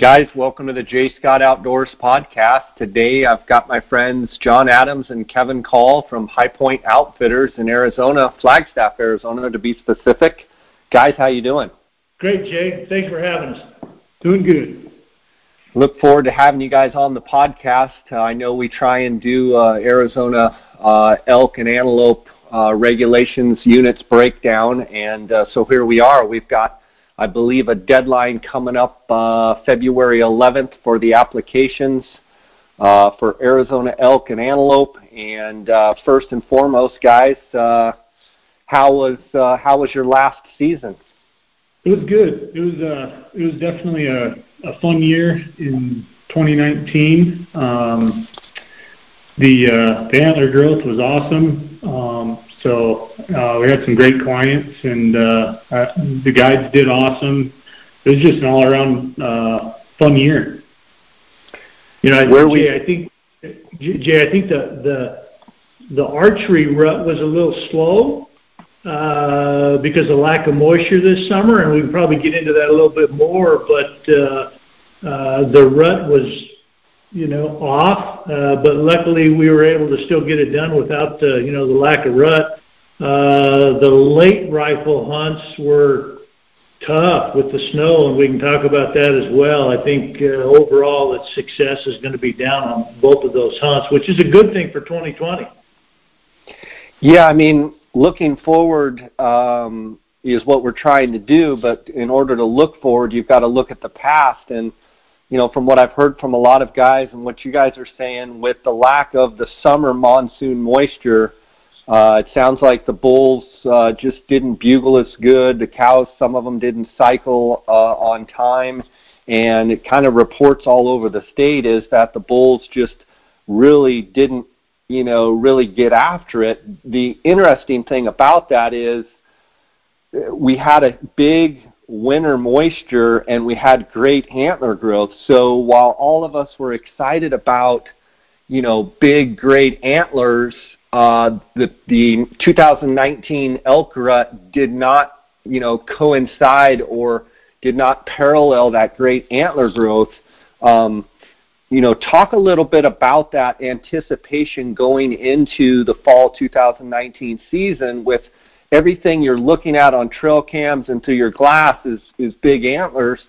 Guys, welcome to the Jay Scott Outdoors podcast. Today I've got my friends John Adams and Kevin Call from High Point Outfitters in Arizona, Flagstaff, Arizona to be specific. Guys, how you doing? Great, Jay. Thanks for having us. Doing good. Look forward to having you guys on the podcast. Uh, I know we try and do uh, Arizona uh, elk and antelope uh, regulations units breakdown, and uh, so here we are. We've got I believe a deadline coming up uh, February 11th for the applications uh, for Arizona elk and antelope. And uh, first and foremost, guys, uh, how was uh, how was your last season? It was good. It was uh, it was definitely a, a fun year in 2019. Um, the uh, the antler growth was awesome. Um, we had some great clients, and uh, uh, the guides did awesome. It was just an all-around uh, fun year. You know, Where we... I think Jay, I think the the the archery rut was a little slow uh, because of lack of moisture this summer, and we can probably get into that a little bit more. But uh, uh, the rut was you know, off, uh, but luckily we were able to still get it done without, uh, you know, the lack of rut. Uh, the late rifle hunts were tough with the snow, and we can talk about that as well. I think overall that success is going to be down on both of those hunts, which is a good thing for 2020. Yeah, I mean, looking forward um, is what we're trying to do, but in order to look forward, you've got to look at the past and you know, from what I've heard from a lot of guys and what you guys are saying, with the lack of the summer monsoon moisture, uh, it sounds like the bulls uh, just didn't bugle as good. The cows, some of them didn't cycle uh, on time, and it kind of reports all over the state is that the bulls just really didn't, you know, really get after it. The interesting thing about that is we had a big winter moisture and we had great antler growth. So while all of us were excited about, you know, big, great antlers, uh, the, the 2019 elk rut did not, you know, coincide or did not parallel that great antler growth. Um, you know, talk a little bit about that anticipation going into the fall 2019 season with – everything you're looking at on trail cams and through your glass is, is big antlers,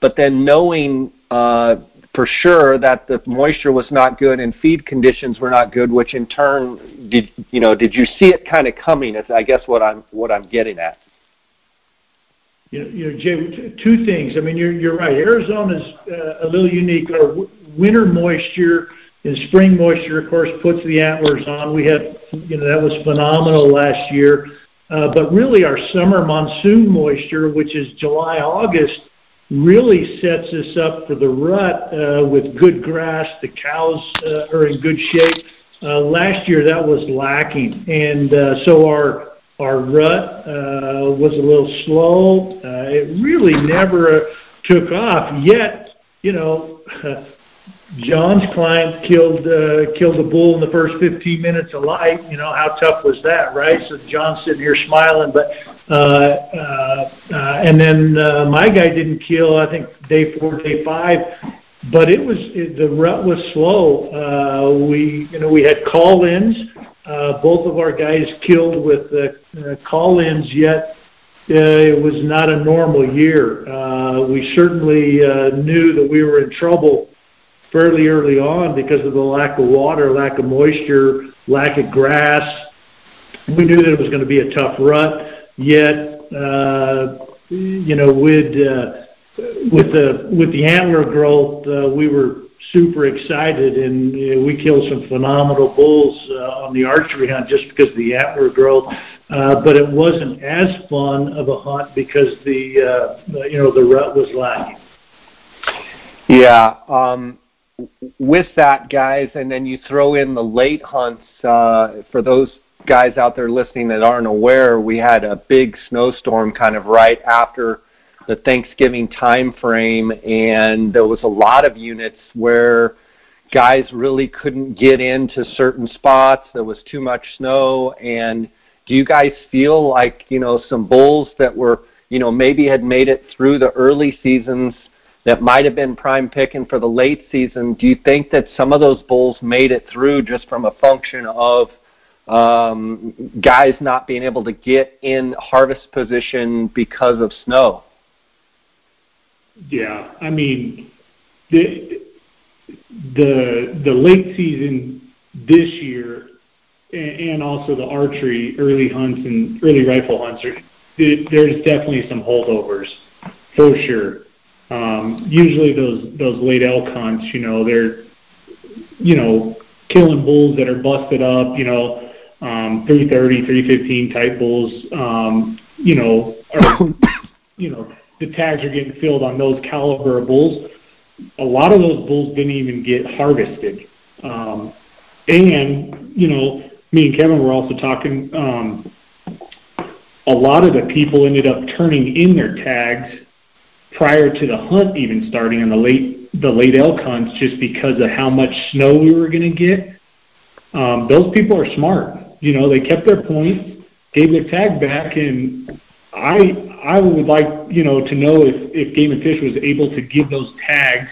but then knowing uh, for sure that the moisture was not good and feed conditions were not good, which in turn did you know did you see it kind of coming? Is I guess what I'm what I'm getting at. You know, you know, Jay, two things. I mean, you're you're right. Arizona's uh, a little unique. Our winter moisture and spring moisture, of course, puts the antlers on. We had, you know, that was phenomenal last year. Uh, but really our summer monsoon moisture, which is July, August, really sets us up for the rut uh, with good grass. The cows uh, are in good shape. Last year that was lacking, and so our our rut was a little slow. It really never took off. Yet, you know, John's client killed uh, killed a bull in the first 15 minutes of light. You know how tough was that, right? So John's sitting here smiling, but uh, uh, uh, and then uh, my guy didn't kill. I think day four, day five, but it was it, the rut was slow. Uh, we you know we had call-ins. Uh, both of our guys killed with uh, uh, call-ins, yet uh, it was not a normal year. Uh, we certainly uh, knew that we were in trouble fairly early on because of the lack of water, lack of moisture, lack of grass. We knew that it was going to be a tough rut. Yet, uh, you know, with uh, with the with the antler growth, uh, we were super excited, and we killed some phenomenal bulls on the archery hunt just because of the antler growth. But it wasn't as fun of a hunt because the you know the rut was lacking. Yeah, um, with that, guys, and then you throw in the late hunts. Uh, for those guys out there listening that aren't aware, we had a big snowstorm kind of right after the Thanksgiving time frame, and there was a lot of units where guys really couldn't get into certain spots. There was too much snow, and do you guys feel like you know some bulls that were you know maybe had made it through the early seasons? That might have been prime picking for the late season. Do you think that some of those bulls made it through just from a function of um, guys not being able to get in harvest position because of snow? Yeah, I mean, the the the late season this year, and also the archery early hunts and early rifle hunts are there's definitely some holdovers for sure. Um, usually those those late elk hunts, you know, they're you know killing bulls that are busted up, you know, um, 330, 315 type bulls, um, you know, are, you know, the tags are getting filled on those caliber of bulls. A lot of those bulls didn't even get harvested. Um, and, you know, me and Kevin were also talking, um, a lot of the people ended up turning in their tags prior to the hunt even starting on the late the late elk hunts just because of how much snow we were going to get. Um, those people are smart. You know, they kept their points, gave their tag back, and I I would like you know to know if if Game and Fish was able to give those tags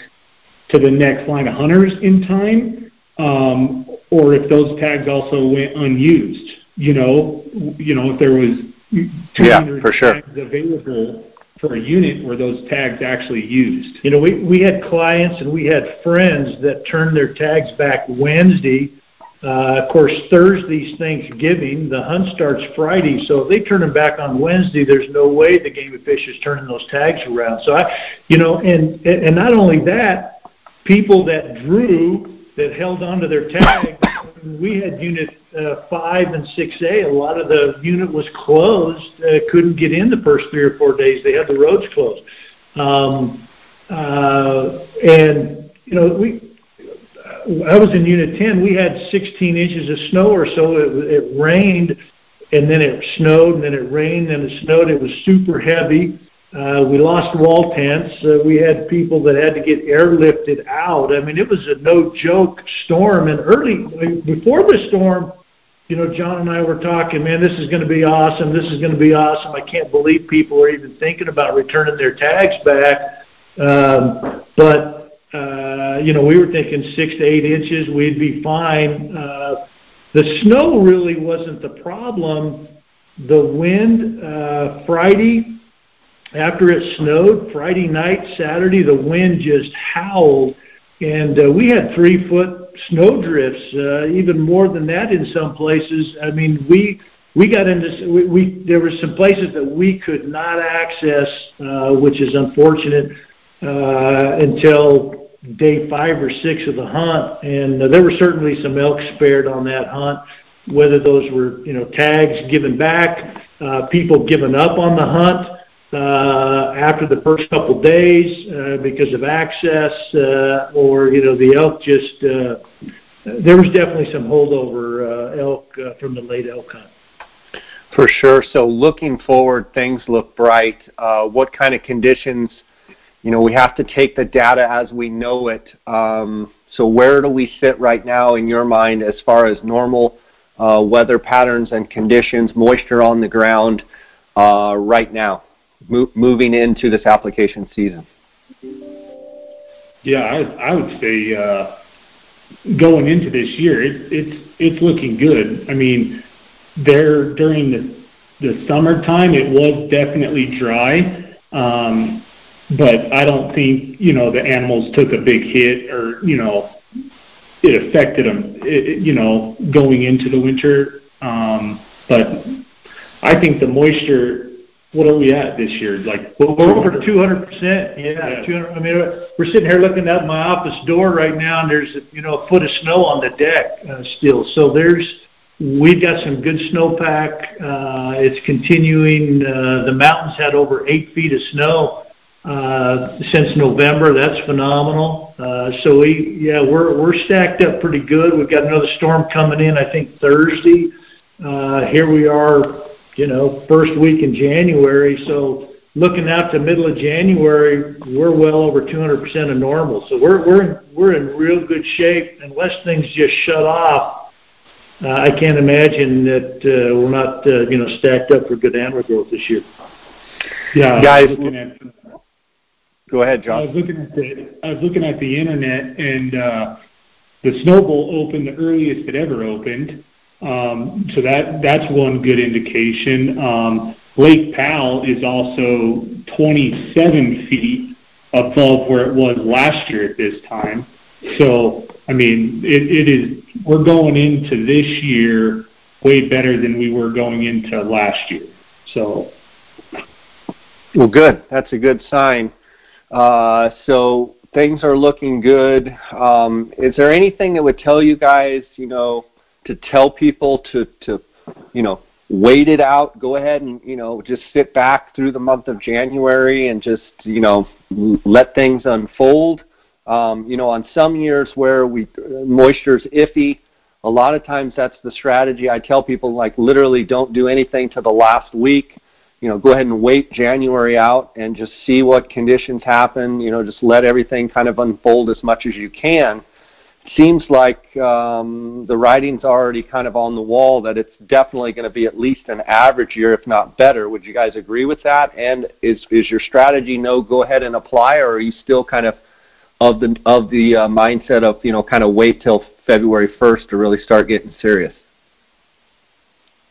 to the next line of hunters in time, um, or if those tags also went unused. You know, you know if there was 200 yeah, for sure. tags available for a unit were those tags actually used? You know, we, we had clients and we had friends that turned their tags back Wednesday. Uh, of course, Thursday's Thanksgiving. The hunt starts Friday, so if they turn them back on Wednesday, there's no way the Game and Fish is turning those tags around. So I, you know, and and not only that, people that drew that held onto their tag. We had unit uh, five and six A. A lot of the unit was closed, uh, couldn't get in the first three or four days. They had the roads closed, um, uh, and you know we. I was in Unit 10. We had 16 inches of snow or so. It, it rained, and then it snowed, and then it rained, and it snowed. It was super heavy uh, we lost wall tents. Uh, we had people that had to get airlifted out. I mean, it was a no joke storm. And early before the storm, you know, John and I were talking, man, this is going to be awesome. This is going to be awesome. I can't believe people are even thinking about returning their tags back. Um, but, uh, you know, we were thinking six to eight inches, we'd be fine. Uh, the snow really wasn't the problem. The wind, uh, Friday, after it snowed Friday night, Saturday, the wind just howled, and uh, we had three foot snow drifts, uh, even more than that in some places. I mean, we we got into we, we there were some places that we could not access, uh, which is unfortunate uh, until day five or six of the hunt, and uh, there were certainly some elk spared on that hunt. Whether those were you know tags given back, uh, people giving up on the hunt uh, after the first couple days uh, because of access, uh, or you know the elk just. Uh, there was definitely some holdover uh, elk uh, from the late elk hunt. For sure. So looking forward, things look bright. Uh, what kind of conditions? You know, we have to take the data as we know it. Um, so where do we sit right now in your mind as far as normal uh, weather patterns and conditions, moisture on the ground uh, right now? Mo- moving into this application season? Yeah, I, I would say uh, going into this year, it, it's it's looking good. I mean, there during the the summertime, it was definitely dry, um, but I don't think you know the animals took a big hit or you know it affected them. It, you know, going into the winter, um, but I think the moisture what are we at this year? Like well, we're over 200 percent. Yeah, yeah. 200. I mean, we're sitting here looking out my office door right now, and there's you know a foot of snow on the deck uh, still. So there's we've got some good snowpack. Uh, it's continuing. Uh, the mountains had over eight feet of snow uh, since November. That's phenomenal. Uh, so we yeah we're we're stacked up pretty good. We've got another storm coming in. I think Thursday. Uh, here we are you know, first week in January. So looking out to middle of January, we're well over 200% of normal. So we're we're we're in real good shape unless things just shut off. Uh, I can't imagine that uh, we're not uh, you know stacked up for good animal growth this year. Yeah, guys. Go ahead, John. I was looking at the I was looking at the internet and uh, the Snowbowl opened the earliest it ever opened. Um, so that that's one good indication. Um, Lake Powell is also 27 feet above where it was last year at this time. So I mean, it, it is we're going into this year way better than we were going into last year. So. Well, good. That's a good sign. Uh, so things are looking good. Um, is there anything that would tell you guys, you know, to tell people to, to, you know, wait it out, go ahead and, you know, just sit back through the month of January and just, you know, let things unfold? Um, you know, on some years where we moisture's iffy, a lot of times that's the strategy. I tell people like literally don't do anything to the last week you know, go ahead and wait January out and just see what conditions happen. You know, just let everything kind of unfold as much as you can. Seems like um, the writing's already kind of on the wall that it's definitely going to be at least an average year, if not better. Would you guys agree with that? And is is your strategy no go ahead and apply, or are you still kind of of the of the uh, mindset of you know kind of wait till February 1st to really start getting serious?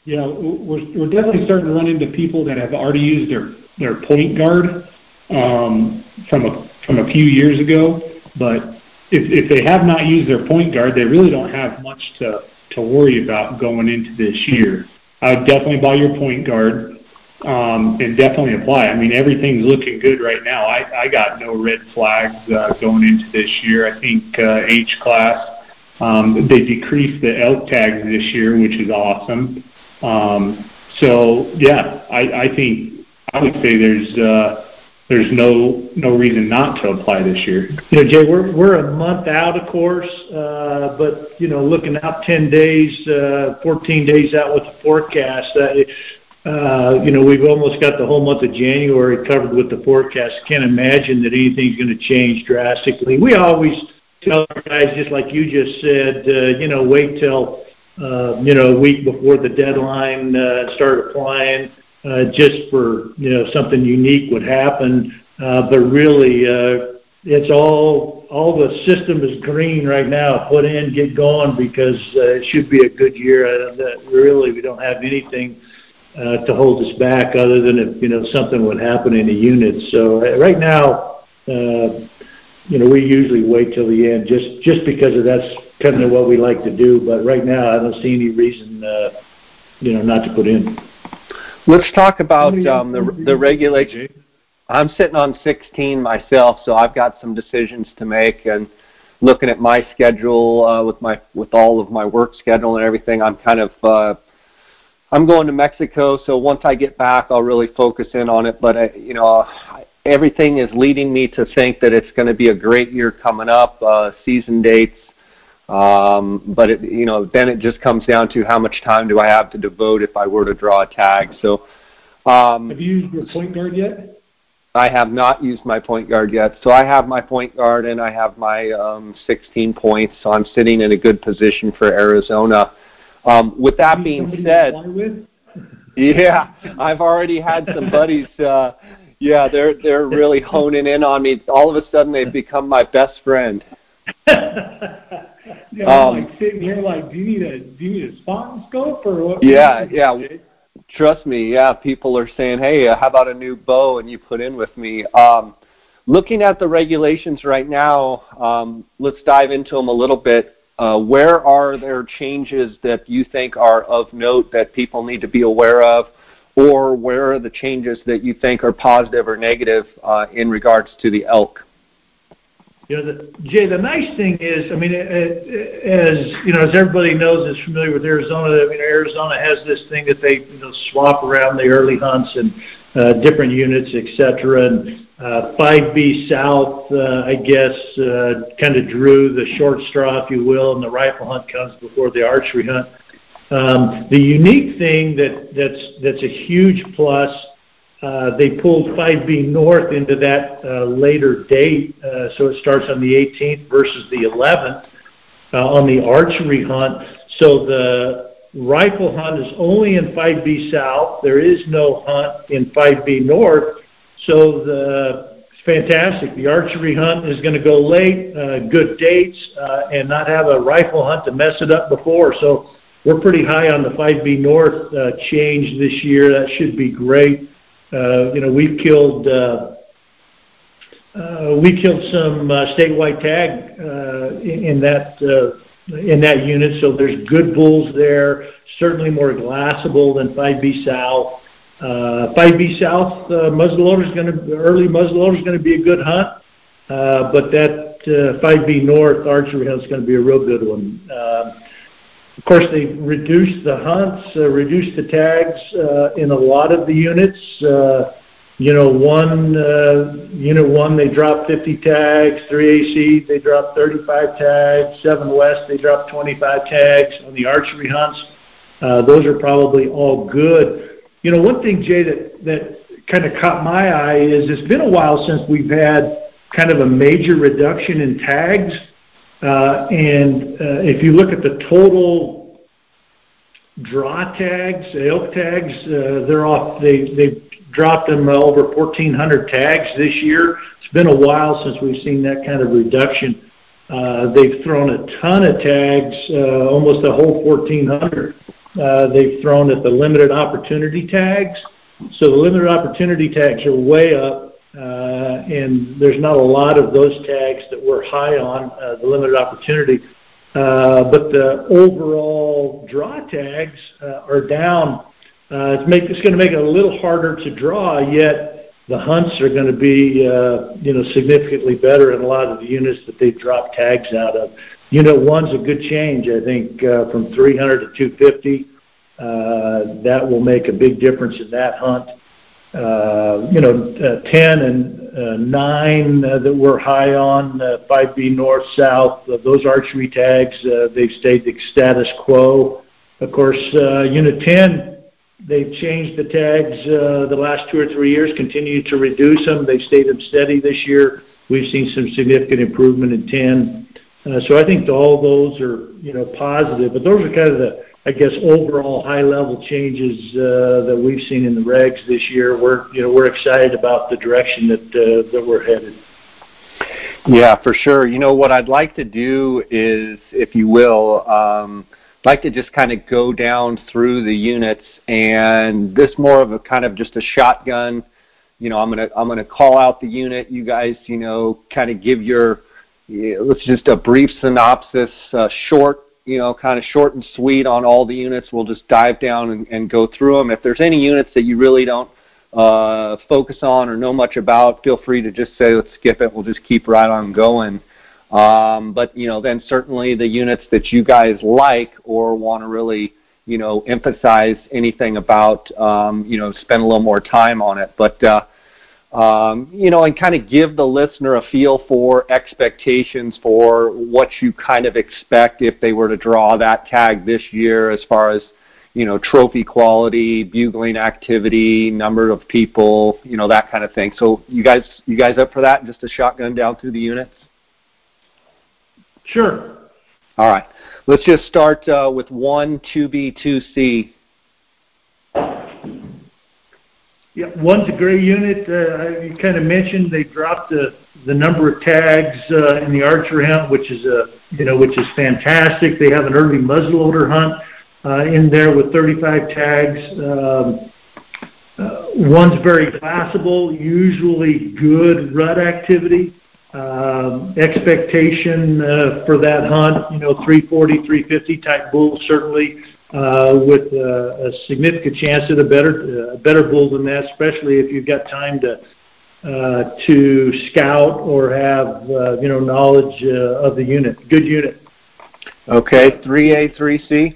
Yeah, we're we're definitely starting to run into people that have already used their their point guard um, from a from a few years ago. But if if they have not used their point guard, they really don't have much to to worry about going into this year. I would definitely buy your point guard um, and definitely apply. I mean, everything's looking good right now. I, I got no red flags uh, going into this year. I think uh, H class um, they decreased the elk tags this year, which is awesome. Um, so yeah, I, I think I would say there's uh, there's no no reason not to apply this year. You know, Jay, we're we're a month out, of course, uh, but you know, looking out 10 days, uh, 14 days out with the forecast. Uh, uh, you know, we've almost got the whole month of January covered with the forecast. Can't imagine that anything's going to change drastically. We always tell guys, just like you just said, uh, you know, wait till uh, you know, a week before the deadline, uh, start applying, just for, you know, something unique would happen. Uh, but really, uh, it's all, all the system is green right now. Put in, get going because uh, it should be a good year. Uh, really, we don't have anything uh, to hold us back other than if, you know, something would happen in the unit. So uh, right now, uh, you know, we usually wait till the end just, just because of that's kind of what we like to do. But right now, I don't see any reason, uh, you know, not to put in. Let's talk about um, the the regulation. I'm sitting on 16 myself, so I've got some decisions to make. And looking at my schedule uh, with my with all of my work schedule and everything, I'm kind of uh, I'm going to Mexico. So once I get back, I'll really focus in on it. But I, you know, I, everything is leading me to think that it's going to be a great year coming up. Uh, season dates, um, but it, you know, then it just comes down to how much time do I have to devote if I were to draw a tag. So, um, have you used your point guard yet? I have not used my point guard yet. So I have my point guard and I have my um, 16 points. So I'm sitting in a good position for Arizona. Um, with that being said, yeah, I've already had some buddies. Uh, yeah, they're they're really honing in on me. All of a sudden, they've become my best friend. yeah, um, like sitting here, like, do you need a do you need a spot and scope or what? Yeah, yeah. Trust me, yeah. People are saying, "Hey, uh, how about a new bow?" And you put in with me. Um, looking at the regulations right now, um, let's dive into them a little bit. Uh, where are there changes that you think are of note that people need to be aware of, or where are the changes that you think are positive or negative uh, in regards to the elk? You know, the, Jay, the nice thing is, I mean, it, it, as you know, as everybody knows, is familiar with Arizona. I mean, Arizona has this thing that they you know swap around the early hunts and uh, different units, etc. And uh, 5B South, uh, I guess, uh, kind of drew the short straw, if you will, and the rifle hunt comes before the archery hunt. Um, the unique thing that that's that's a huge plus uh, they pulled 5B North into that uh, later date, uh, so it starts on the 18th versus the 11th uh, on the archery hunt. So the rifle hunt is only in 5B South. There is no hunt in 5B North. So the fantastic. The archery hunt is going to go late, uh, good dates, uh, and not have a rifle hunt to mess it up before. So we're pretty high on the 5B North uh, change this year. That should be great. Uh, you know, we've killed uh, uh, we killed some statewide tag in, that in that unit. So there's good bulls there. Certainly more glassable than 5B South. Uh, 5B South muzzleloader is going to early muzzleloader is going to be a good hunt, but that uh, 5B North archery hunt is going to be a real good one. Of course, they reduced the hunts, uh, reduced the tags uh, in a lot of the units. Uh, you know, one uh, unit one they dropped 50 tags, three AC they dropped 35 tags, seven West they dropped 25 tags on the archery hunts. Uh, those are probably all good. You know, one thing, Jay, that, that kind of caught my eye is it's been a while since we've had kind of a major reduction in tags. Uh, and uh, if you look at the total draw tags, elk tags, uh, they're off. They they dropped them over 1,400 tags this year. It's been a while since we've seen that kind of reduction. They've thrown a ton of tags, almost a whole 1,400 uh, they've thrown at the limited opportunity tags. So the limited opportunity tags are way up, and there's not a lot of those tags that we're high on, uh, the limited opportunity. Uh, but the overall draw tags uh, are down. Uh, it's, to make it a little harder to draw, yet the hunts are to be, uh, you know, significantly better in a lot of the units that they've dropped tags out of. Unit one's a good change, I think, uh, from 300 to 250. Uh, that will make a big difference in that hunt. Uh, you know, uh, 10 and uh, 9 uh, that we're high on, uh, 5B north, south, those archery tags, they've stayed the status quo. Of course, Unit 10, they've changed the tags the last two or three years, continue to reduce them. They've stayed them steady this year. We've seen some significant improvement in 10. Uh, so I think all those are, you know, positive, but those are kind of the, I guess, overall high-level changes uh, that we've seen in the regs this year. We're, you know, we're excited about the direction that uh, that we're headed. Yeah, for sure. You know what I'd like to do is, if you will, um, like to just kind of go down through the units, and this more of a kind of just a shotgun. You know, I'm gonna call out the unit. You guys, you know, kind of give your let's just a brief synopsis, uh, short, you know, kind of short and sweet on all the units. We'll just dive down and, and go through them. If there's any units that you really don't uh, focus on or know much about, feel free to just say, let's skip it. We'll just keep right on going. Um, but, you know, then certainly the units that you guys like or want to really, you know, emphasize anything about, um, you know, spend a little more time on it. But, uh, um, you know, and kind of give the listener a feel for expectations for what you kind of expect if they were to draw that tag this year as far as, you know, trophy quality, bugling activity, number of people, you know, that kind of thing. So you guys, you guys up for that? Just a shotgun down through the units? Sure. All right. Let's just start uh, with 1, 2B, 2C. Yeah, one's a gray unit. Uh, you kind of mentioned they dropped the the number of tags uh, in the archery hunt, which is a you know which is fantastic. They have an early muzzleloader hunt uh, in there with 35 tags. Um, uh, one's very glassable, usually good rut activity. Um, expectation uh, for that hunt, you know, 340, 350 type bull certainly uh, with uh, a significant chance at a better uh, better bull than that, especially if you've got time to uh, to scout or have uh, you know knowledge uh, of the unit. Good unit. Okay, 3A, 3C.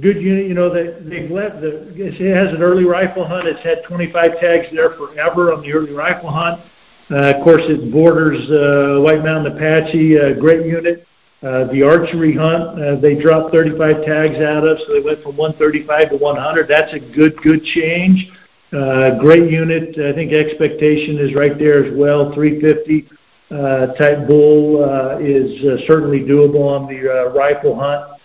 Good unit. You know they they've left the. It has an early rifle hunt. It's had 25 tags there forever on the early rifle hunt. Uh, of course, it borders uh, White Mountain Apache. Uh, great unit. Uh, the archery hunt, uh, they dropped 35 tags out of, so they went from 135 to 100. That's a good, good change. Uh, great unit. I think expectation is right there as well. 350 uh, type bull uh, is uh, certainly doable on the uh, rifle hunt.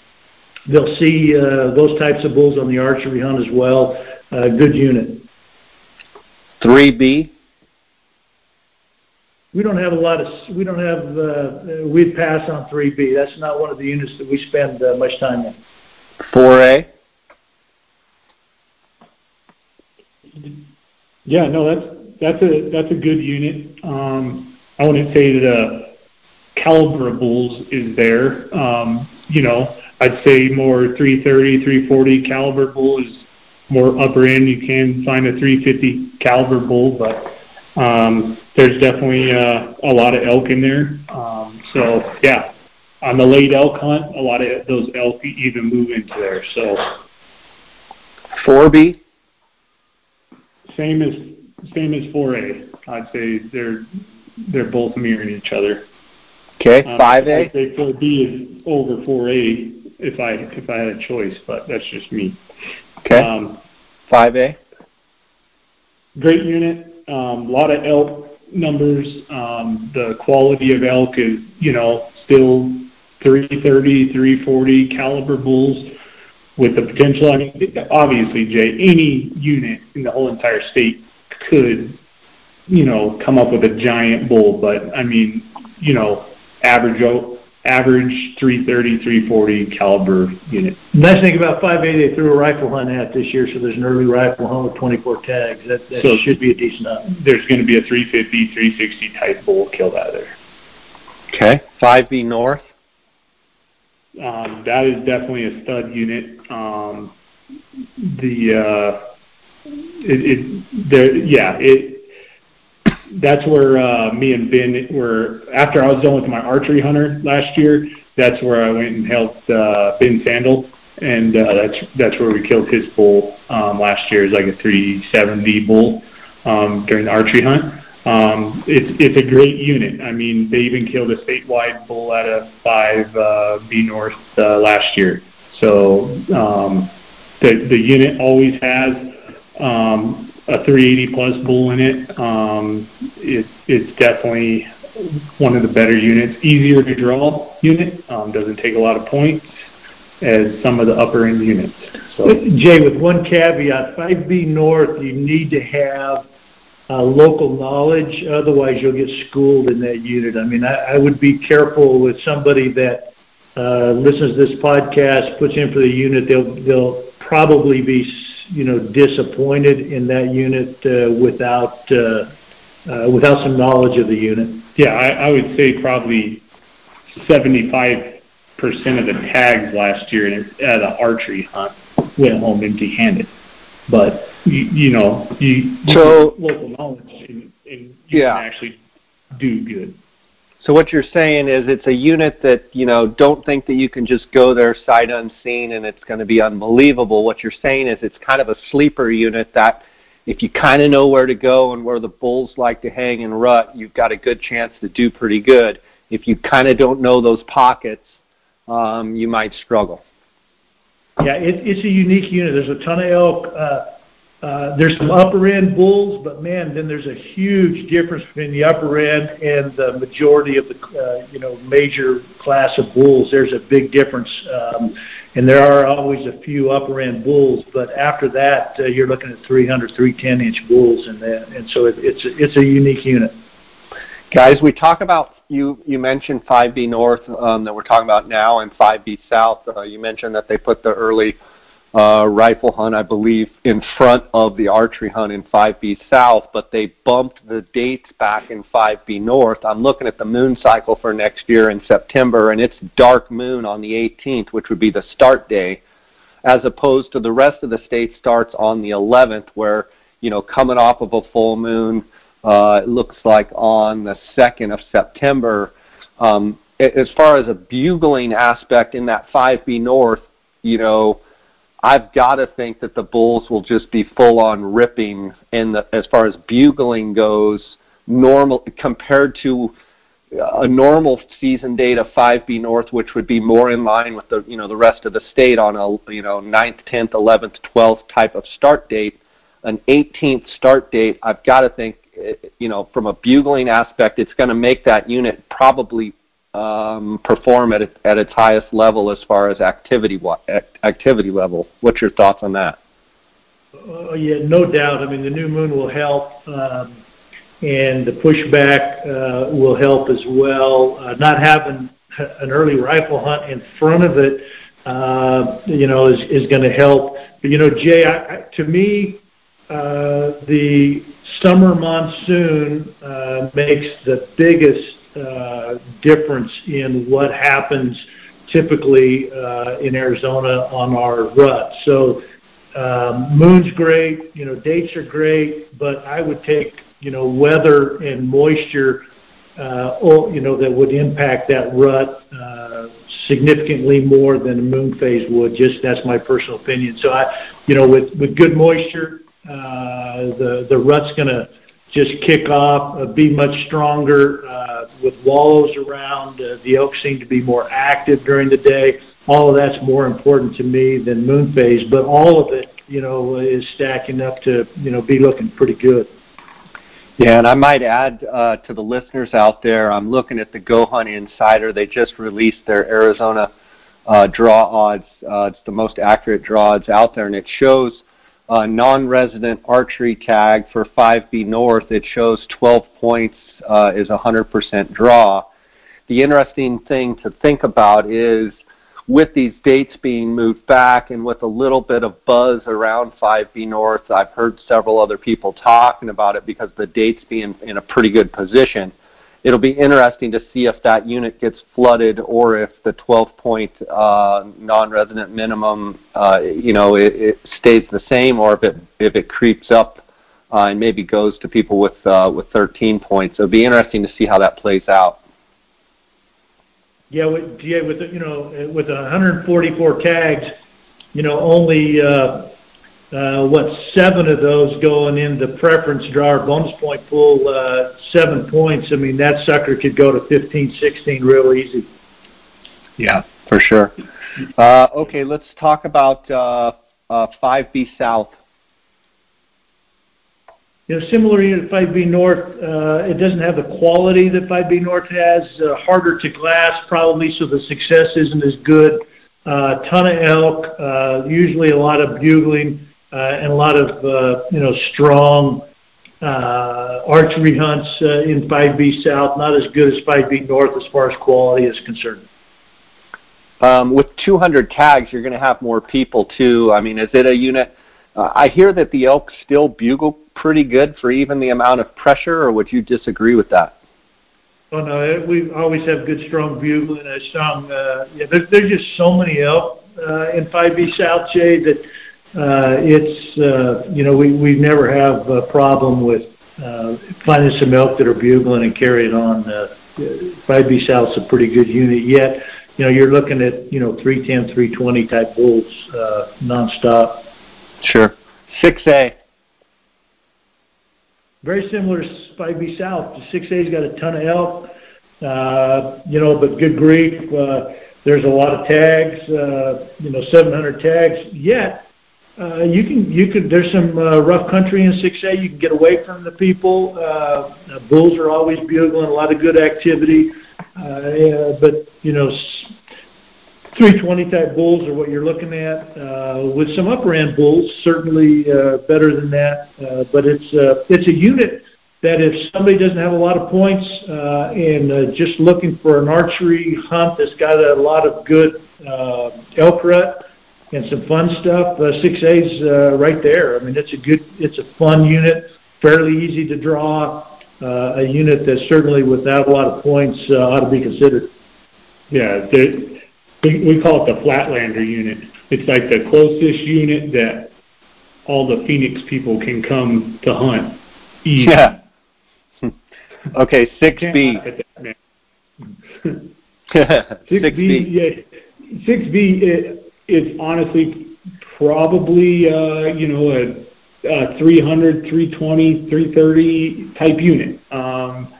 They'll see uh, those types of bulls on the archery hunt as well. Uh, good unit. 3B. We don't have a lot of we don't have uh, we'd pass on 3B. That's not one of the units that we spend uh, much time in. 4A. Yeah, no, that's that's a that's a good unit. Um, I wouldn't say the caliber of bulls is there. Um, you know, I'd say more 330, 340 caliber bull is more upper end. You can find a 350 caliber bull, but um, there's definitely uh, a lot of elk in there. Um, so yeah, on the late elk hunt, a lot of those elk even move into there. So 4B. Same as same as 4A. I'd say they're they're both mirroring each other. Okay, Um, 5A. I'd say 4B is over 4A if I if I had a choice, but that's just me. Okay, Um, 5A. great unit. A um, lot of elk numbers. Um, the quality of elk is, you know, still 330, 340 caliber bulls with the potential. I mean, obviously, Jay, any unit in the whole entire state could, you know, come up with a giant bull. But I mean, you know, average average 330, 340 caliber unit. Nice thing about 5A, they threw a rifle hunt at this year, so there's an early rifle hunt with 24 tags. That, that So- should be a decent hunt. There's going to be a 350, 360 type bull killed out of there. Okay, 5B North. Um, that is definitely a stud unit. Um, the uh, it, it there yeah it that's where uh, me and Ben were after I was done with my archery hunter last year. That's where I went and helped uh, Ben Sandel, and uh, that's that's where we killed his bull um, last year. It's like a 370 bull um, during the archery hunt. Um, it's it's a great unit. I mean, they even killed a statewide bull out of five uh, B North uh, last year. So um, the the unit always has um, a 380 plus bull in it. Um, it it's definitely one of the better units. Easier to draw unit. Um, doesn't take a lot of points as some of the upper end units. So Jay, with one caveat, 5B North, you need to have uh, local knowledge, otherwise you'll get schooled in that unit. I mean, I, I would be careful with somebody that uh, listens to this podcast, puts in for the unit. They'll they'll probably be you know disappointed in that unit uh, without uh, uh, without some knowledge of the unit. Yeah, I, I would say probably 75% of the tags last year at an archery hunt went home empty-handed. But you, you know, you, you So- local knowledge and, and you Yeah. can actually do good. So what you're saying is it's a unit that, you know, don't think that you can just go there sight unseen and it's going to be unbelievable. What you're saying is it's kind of a sleeper unit that if you kind of know where to go and where the bulls like to hang and rut, you've got a good chance to do pretty good. If you kind of don't know those pockets, um, you might struggle. Yeah, it, it's a unique unit. There's a ton of elk. Uh, uh, there's some upper end bulls, but man, then there's a huge difference between the upper end and the majority of the uh, you know major class of bulls. There's a big difference, um, and there are always a few upper end bulls, but after that, uh, you're looking at 300, 310 inch bulls, and that, and so it, it's a, it's a unique unit. Guys, we talk about you. You mentioned 5B North um, that we're talking about now, and 5B South. Uh, you mentioned that they put the early uh, rifle hunt, I believe, in front of the archery hunt in 5B South, but they bumped the dates back in 5B North. I'm looking at the moon cycle for next year in September, and it's dark moon on the 18th, which would be the start day, as opposed to the rest of the state starts on the 11th, where you know coming off of a full moon. Uh, it looks like on the 2nd of September. Um, as far as a bugling aspect in that 5B North, you know, I've got to think that the Bulls will just be full on ripping in the, as far as bugling goes, normal compared to a normal season date of 5B North, which would be more in line with the you know the rest of the state on a you know 9th, 10th, 11th, 12th type of start date. An 18th start date, I've got to think eh, you know from a bugling aspect, it's going to make that unit probably um, perform at, at its highest level as far as activity activity level. What's your thoughts on that? Uh, yeah, no doubt. I mean, the new moon will help. Um, and the pushback uh, will help as well. Uh, not having an early rifle hunt in front of it, uh, you know, is, is going to help. But, you know, Jay, I, I, to me, uh, the summer monsoon uh, makes the biggest difference in what happens typically uh, in Arizona on our rut. So um, moon's great, you know, dates are great, but I would take, you know, weather and moisture, uh, you know, that would impact that rut uh, significantly more than a moon phase would. Just that's my personal opinion. So I, you know, with good moisture, uh, the the rut's to just kick off, uh, be much stronger uh, with wallows around. Uh, the elk seem to be more active during the day. All of that's more important to me than moon phase, but all of it, you know, is stacking up to, you know, be looking pretty good. Yeah, and I might add uh, to the listeners out there, I'm looking at the Go Hunt Insider. They just released their Arizona uh, draw odds. Uh, it's the most accurate draw odds out there, and it shows uh, non-resident archery tag for 5B North, it shows 12 points uh, is 100% draw. The interesting thing to think about is with these dates being moved back and with a little bit of buzz around 5B North, I've heard several other people talking about it because the dates being in a pretty good position it'll be interesting to see if that unit gets flooded or if the 12-point uh, non-resident minimum, uh, you know, it, it, stays the same, or if it if it creeps up uh, and maybe goes to people with uh, with 13 points. It'll be interesting to see how that plays out. Yeah, with, yeah, with you know, with 144 tags, you know, only uh, uh, what seven of those going in the preference draw or bonus point pool, uh, seven points. I mean, that sucker could go to 15, 16 real easy. Yeah, for sure. Uh, okay, let's talk about uh, uh, 5B South. You know, similarly to 5B North, uh, it doesn't have the quality that 5B North has. Uh, harder to glass, probably, so the success isn't as good. Uh, ton of elk, uh, usually a lot of bugling. Uh, and a lot of uh, you know strong uh, archery hunts in 5B South. Not as good as 5B North as far as quality is concerned. Um, with 200 tags, you're going to have more people too. I mean, is it a unit? Uh, I hear that the elk still bugle pretty good for even the amount of pressure, or would you disagree with that? Oh no, we always have good strong bugling. A strong, uh, yeah. There's, there's just so many elk uh, in 5B South, Jay, that it's uh, you know we we never have a problem with uh, finding some elk that are bugling and carrying on. Uh, 5B South's a pretty good unit. Yet, you know, you're looking at you know 310, 320 type bulls uh, nonstop. Sure. 6A. Very similar to 5B South. The 6A's got a ton of elk, uh, you know, but good grief. Uh, there's a lot of tags, uh, you know, 700 tags. Yet, uh, you can you could there's some uh, rough country in 6A. You can get away from the people. Uh, bulls are always bugling, a lot of good activity. Uh, yeah, but you know, 320 type bulls are what you're looking at. Uh, with some upper end bulls, certainly uh, better than that. Uh, but it's uh, it's a unit that if somebody doesn't have a lot of points uh, and uh, just looking for an archery hunt that's got a lot of good uh, elk rut and some fun stuff. Uh, 6A's uh, right there. I mean, it's a good, it's a fun unit, fairly easy to draw. Uh, a unit that certainly, without a lot of points, uh, ought to be considered. Yeah, the, we call it the Flatlander unit. It's like the closest unit that all the Phoenix people can come to hunt. Easy. Yeah. okay, 6B. 6B, yeah, 6B, is honestly probably uh, you know a, a 300, 320, 330 type unit. Um,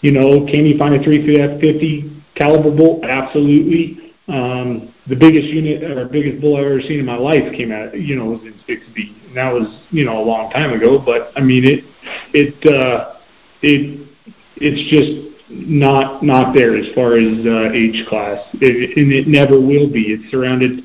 you know, can you find a 350 caliber bolt? Absolutely. Um, the biggest unit or biggest bull I've ever seen in my life came out, you know, was in 6B. And that was, you know, a long time ago. But I mean, it, it, uh, it, it's just not not there as far as uh, age class, it, and it never will be. It's surrounded,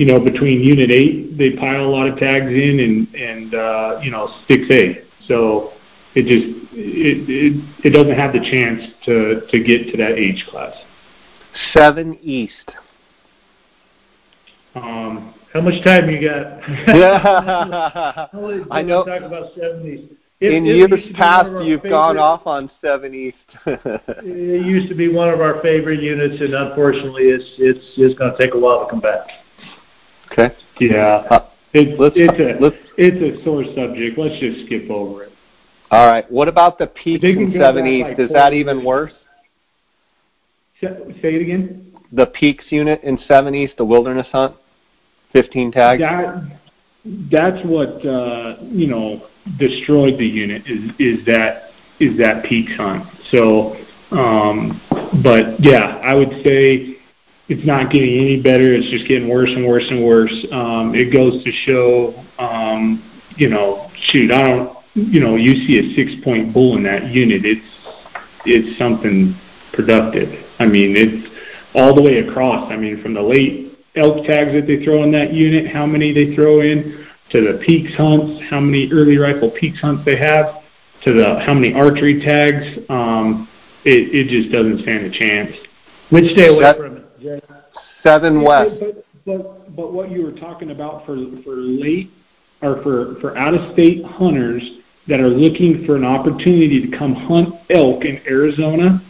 you know, between Unit Eight. They pile a lot of tags in, and and uh, you know, Six A. So it just it, it it doesn't have the chance to to get to that age class. Seven East. Um, How much time you got? Yeah. I know. Talk about seventies. In years past, you've gone off on seven East. it used to be one of our favorite units, and unfortunately, it's it's it's going to take a while to come back. Okay. yeah, Uh, it's let's- it's a let's- it's a sore subject. Let's just skip over it. All right. What about the peaks in go seven back East? like Is that even worse? Say it again. The peaks unit in 7 East, the wilderness hunt, fifteen tags. That that's what uh, you know destroyed the unit is is that is that peaks hunt. So, um, but yeah, I would say it's not getting any better. It's just getting worse and worse and worse. Um, it goes to show, um, you know, shoot, I don't, you know, you see a six point bull in that unit. It's it's something productive. I mean, it's all the way across. I mean, from the late elk tags that they throw in that unit, how many they throw in, to the peaks hunts, how many early rifle peaks hunts they have, to the how many archery tags. Um, it it just doesn't stand a chance. Which stay away That- from it. Jay. Seven West. But, but but what you were talking about for for late or for for out of state hunters that are looking for an opportunity to come hunt elk in Arizona,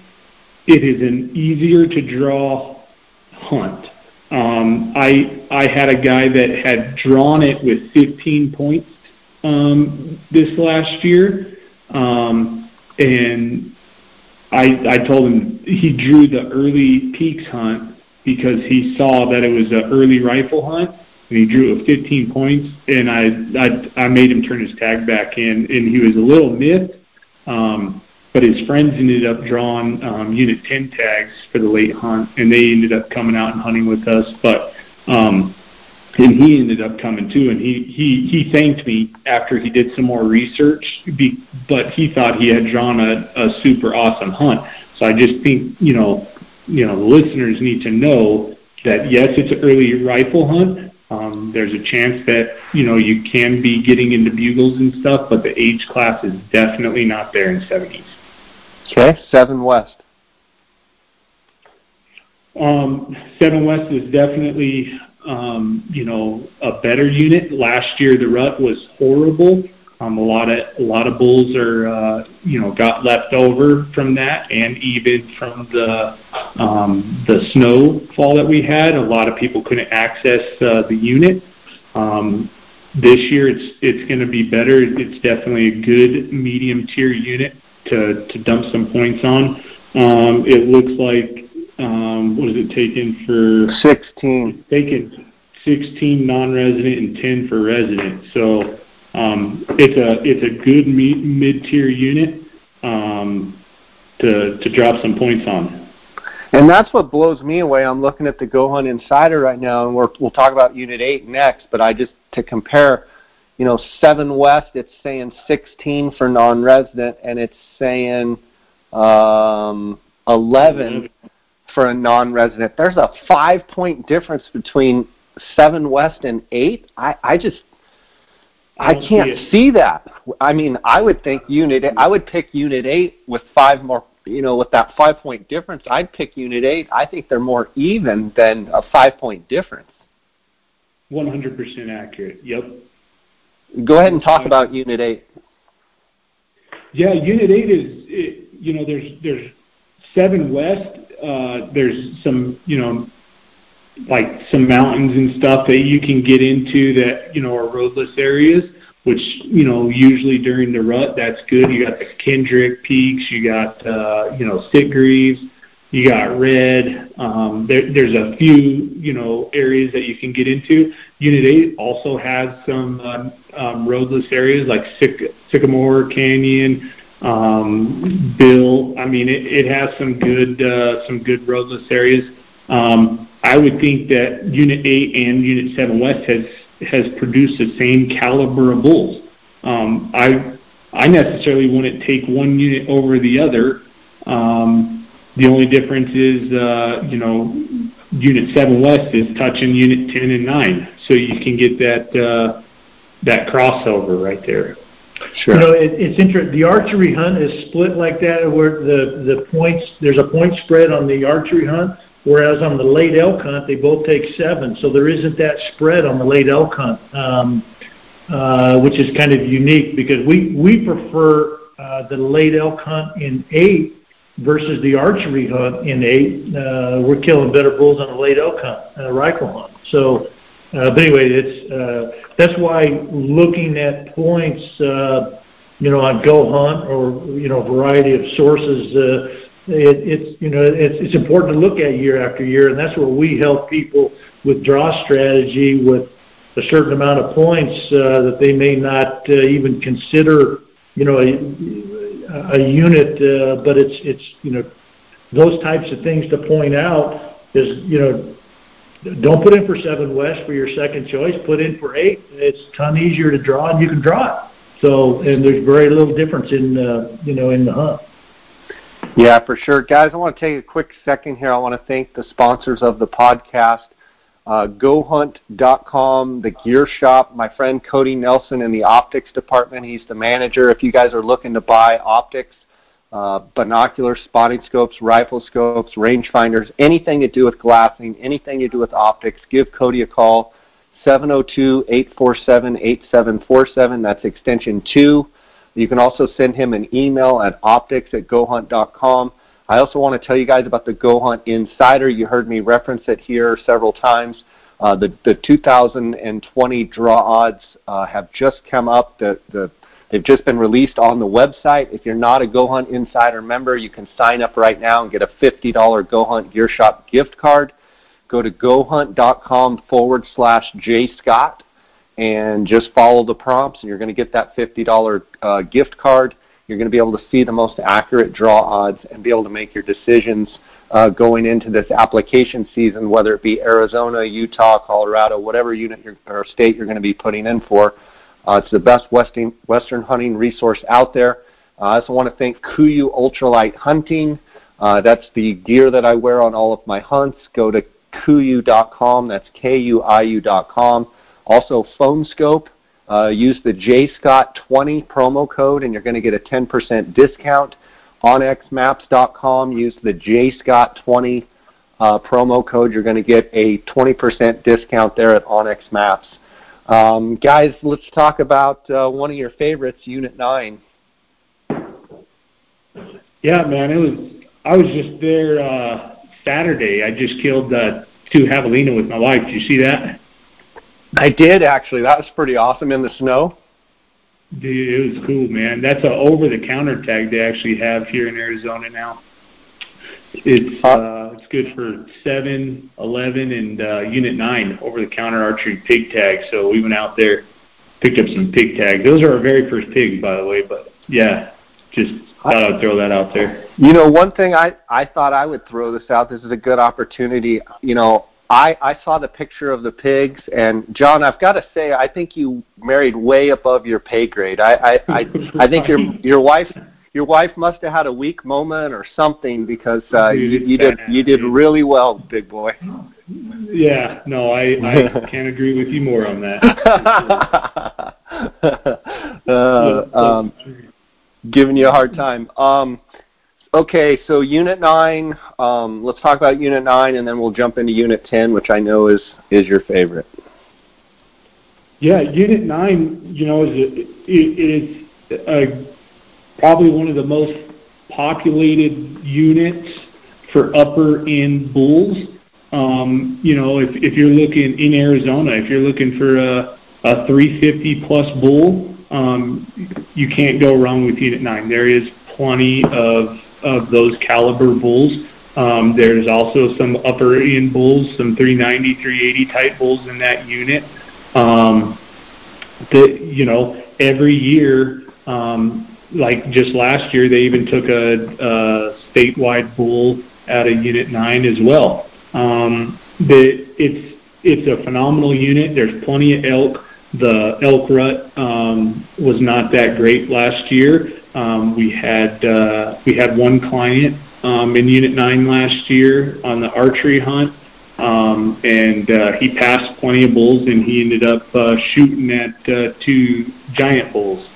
it is an easier to draw hunt. Um, I I had a guy that had drawn it with 15 points um, this last year, um, and I I told him he drew the early peaks hunt because he saw that it was an early rifle hunt and he drew with 15 points and I I I made him turn his tag back in and he was a little miffed. Um, but his friends ended up drawing um, Unit 10 tags for the late hunt, and they ended up coming out and hunting with us. But um, and he ended up coming too, and he he he thanked me after he did some more research. Be, but he thought he had drawn a, a super awesome hunt. So I just think you know you know the listeners need to know that yes, it's an early rifle hunt. Um, there's a chance that you know you can be getting into bugles and stuff, but the age class is definitely not there in 7 East. Okay. Seven West. Um, Seven West is definitely, um, you know, a better unit. Last year the rut was horrible. Um, a lot of a lot of bulls are, uh, you know, got left over from that, and even from the um, the snowfall that we had. A lot of people couldn't access uh, the unit. Um, this year it's it's going to be better. It's definitely a good medium tier unit to to dump some points on. Um, it looks like um, what is it taken for? Sixteen. Taken 16 non-resident and 10 for resident. So um, it's a it's a good mid-tier unit um, to to drop some points on. And that's what blows me away. I'm looking at the Go Hunt Insider right now, and we're, we'll talk about Unit 8 next. But I just, to compare, you know, 7 West, it's saying 16 for non resident, and it's saying um, 11 for a non resident. There's a five point difference between 7 West and 8. I, I just, I don't see can't see that. I mean, I would think Unit, I would pick Unit 8 with five more you know, with that five point difference, I'd pick Unit 8. I think they're more even than a five point difference. 100% accurate. Yep. Go ahead and talk about Unit 8. Yeah, Unit 8 is, it, you know, there's there's 7 West. Uh, there's some, you know, like some mountains and stuff that you can get into that, you know, are roadless areas, which, you know, usually during the rut, that's good. You got the Kendrick Peaks, you got, uh, you know, Sitgreaves, you got Red. Um, there, there's a few, you know, areas that you can get into. Unit 8 also has some um, um, roadless areas like Syc- Sycamore Canyon, um, Bill. I mean, it, it has some good, uh, some good roadless areas. Um, I would think that Unit 8 and Unit 7 West has has produced the same caliber of bulls. Um, I I necessarily wouldn't take one unit over the other. Um, the only difference is, uh, you know, Unit 7 West is touching Unit 10 and 9, so you can get that uh, that crossover right there. Sure. You know, it, it's interesting. The archery hunt is split like that, where the the points there's a point spread on the archery hunt, whereas on the late elk hunt they both take seven, so there isn't that spread on the late elk hunt, um, uh, which is kind of unique because we we prefer uh, the late elk hunt in eight versus the archery hunt in eight. Uh, we're killing better bulls on the late elk hunt, uh, rifle hunt. So, uh, but anyway, it's uh, that's why looking at points, uh, you know, on Go Hunt or you know, a variety of sources. Uh, it's you know it's, important to look at year after year, and that's where we help people with draw strategy with a certain amount of points uh, that they may not uh, even consider you know a, unit, uh, but it's it's you know those types of things to point out is you know don't put in for seven west for your second choice. Put in for eight. It's a ton easier to draw, and you can draw it. So, and there's very little difference in you know in the hunt. Yeah, for sure, guys. I want to take a quick second here. I want to thank the sponsors of the podcast. Uh, GoHunt.com, the gear shop. My friend Cody Nelson in the optics department. He's the manager. If you guys are looking to buy optics, uh, binoculars, spotting scopes, rifle scopes, rangefinders, anything to do with glassing, anything to do with optics, give Cody a call. 702-847-8747. That's extension 2. You can also send him an email at optics at gohunt.com. I also want to tell you guys about the Go Hunt Insider. You heard me reference it here several times. Uh, the, the 2020 draw odds uh, have just come up. The, the, they've just been released on the website. If you're not a Go Hunt Insider member, you can sign up right now and get a $50 Go Hunt Gear Shop gift card. Go to gohunt.com forward slash jscott and just follow the prompts, and you're going to get that $50 uh, gift card. You're going to be able to see the most accurate draw odds and be able to make your decisions uh, going into this application season, whether it be Arizona, Utah, Colorado, whatever unit or state you're going to be putting in for. Uh, it's the best western, western hunting resource out there. Uh, I also want to thank KUIU Ultralight Hunting. Uh, that's the gear that I wear on all of my hunts. Go to KUIU.com. That's K-U-I-U.com. Also, Phone Skope. Uh, use the JScott20 promo code, and you're going to get a 10% discount. On OnXMaps.com. Use the JScott20 uh, promo code. You're going to get a 20% discount there at OnX Maps. Um, guys, let's talk about uh, one of your favorites, Unit 9. Yeah, man, it was. I was just there uh, Saturday. I just killed uh, two javelina with my wife. Did you see that? I did actually. That was pretty awesome in the snow. Dude, it was cool, man. That's a over-the-counter tag they actually have here in Arizona now. It's uh, it's good for seven, eleven, and uh, unit nine over-the-counter archery pig tag. So we went out there, picked up some pig tags. Those are our very first pigs, by the way. But yeah, just thought I'd throw that out there. You know, one thing I I thought I would throw this out. This is a good opportunity. You know, I, I saw the picture of the pigs, and John, I've got to say, I think you married way above your pay grade. I I, I, I think your your wife your wife must have had a weak moment or something because uh, you, you did you did really well, big boy. Yeah, no, I I can't agree with you more on that. uh, um, giving you a hard time. Um, Okay, so Unit 9, um, let's talk about Unit 9 and then we'll jump into Unit 10, which I know is, is your favorite. Yeah, Unit 9, you know, is, a, it is a, probably one of the most populated units for upper end bulls. Um, you know, if, if you're looking in Arizona, if you're looking for a, a 350 plus bull, um, you can't go wrong with Unit 9. There is plenty of of those caliber bulls. Um, there's also some upper end bulls, some 390, 380 type bulls in that unit. Um, that you know, every year, um, like just last year, they even took a, a statewide bull out of Unit 9 as well. Um, the, it's it's a phenomenal unit. There's plenty of elk. The elk rut um, was not that great last year. Um, we had uh, we had one client um, in Unit 9 last year on the archery hunt, um, and uh, he passed plenty of bulls, and he ended up uh, shooting at uh, two giant bulls.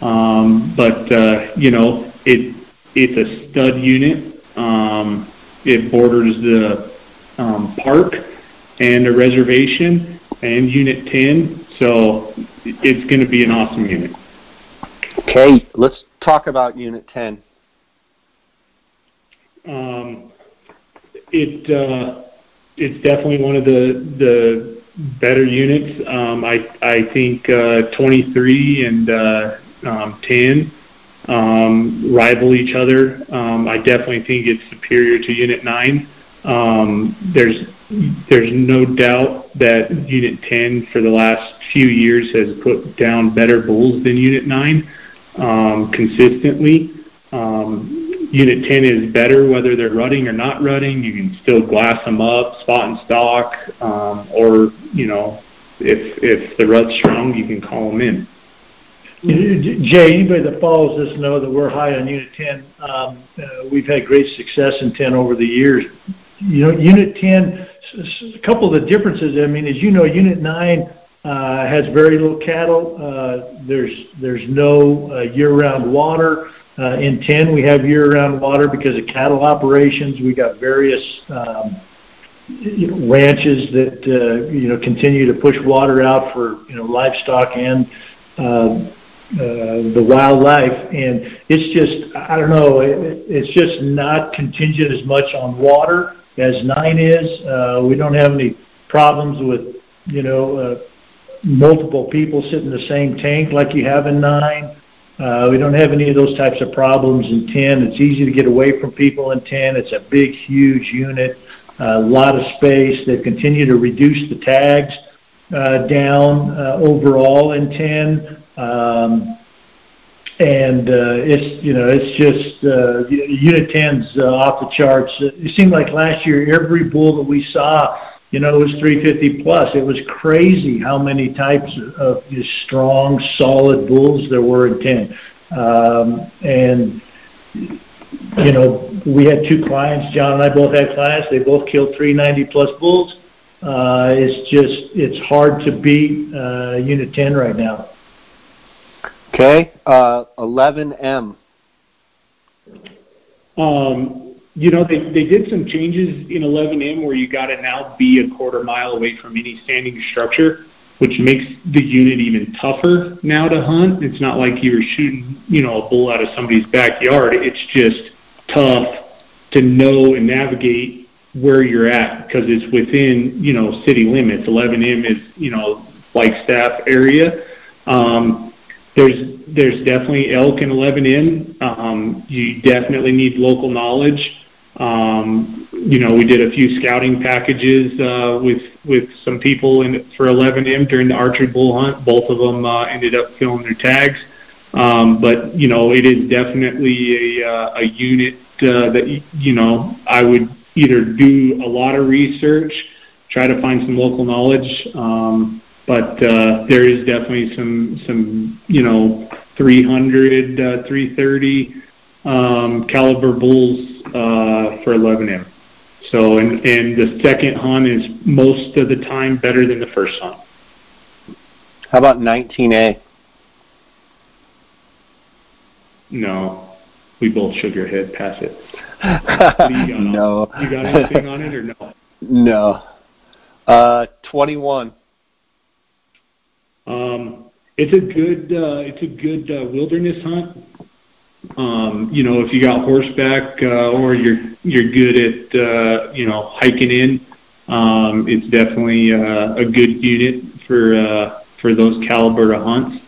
Um, but uh, you know, it it's a stud unit. Um, it borders the um, park and a reservation and Unit 10, so it's going to be an awesome unit. Okay, let's talk about Unit 10. Um, it uh, it's definitely one of the the better units. Um, I I think uh, 23 and uh, um, 10 um, rival each other. Um, I definitely think it's superior to Unit 9. Um, there's there's no doubt that Unit 10 for the last few years has put down better bulls than Unit 9 um, consistently. Um, Unit 10 is better whether they're rutting or not rutting. You can still glass them up, spot and stock, um, or you know, if if the rut's strong, you can call them in. Jay, anybody that follows us know that we're high on Unit 10. Um, uh, we've had great success in 10 over the years. You know, Unit 10, a couple of the differences, I mean, as you know, Unit 9 uh, has very little cattle. Uh, there's there's no uh, year-round water. Uh, in 10, we have year-round water because of cattle operations. We got various um, ranches that uh, you know continue to push water out for you know livestock and uh, uh, the wildlife, and it's just I don't know, it, it's just not contingent as much on water as nine is. Uh, we don't have any problems with you know uh, multiple people sit in the same tank like you have in nine. Uh, we don't have any of those types of problems in 10. It's easy to get away from people in 10. It's a big, huge unit, a lot of space. They've continued to reduce the tags uh, down uh, overall in 10. Um, and uh, it's you know it's just uh, unit 10's uh, off the charts. It seemed like last year every bull that we saw you know, it was 350 plus. It was crazy how many types of just strong, solid bulls there were in 10. Um, and, you know, we had two clients, John and I both had clients, they both killed 390 plus bulls. Uh, it's just, it's hard to beat uh, Unit 10 right now. Okay, uh, 11M. Um, you know, they, they did some changes in 11M where you got to now be a quarter mile away from any standing structure, which makes the unit even tougher now to hunt. It's not like you were shooting, you know, a bull out of somebody's backyard. It's just tough to know and navigate where you're at because it's within, you know, city limits. 11M is, you know, Flagstaff area. Um, there's there's definitely elk in 11M. Um, you definitely need local knowledge. Um, you know, we did a few scouting packages uh, with with some people in for 11M during the archery bull hunt. Both of them uh, ended up filling their tags. Um, but you know, it is definitely a uh, a unit uh, that you know I would either do a lot of research, try to find some local knowledge. Um, but uh, there is definitely some some you know 300, uh, 330 um, caliber bulls for 11M. So, and, and the second hunt is most of the time better than the first hunt. How about 19A? No, we both shook your head. Pass it. you no. You got anything on it or no? No. Uh, 21. Um, it's a good uh, it's a good uh, wilderness hunt. Um, you know, if you got horseback uh, or you're you're good at uh, you know hiking in, um, it's definitely uh, a good unit for uh, for those caliber of hunts.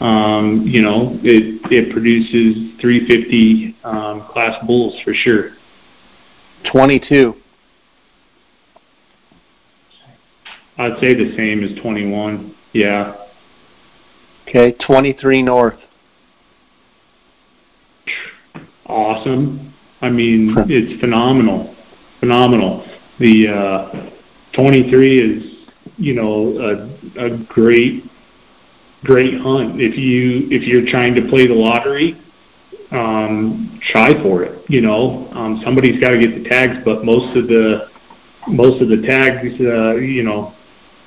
Um, you know, it it produces 350 um, class bulls for sure. 22. I'd say the same as 21. Yeah. Okay, 23 north awesome. I mean, it's phenomenal, phenomenal. The uh, 23 is, you know, a, a great, great hunt. If you if you're trying to play the lottery, um, try for it. You know, um, somebody's got to get the tags, but most of the most of the tags, uh, you know,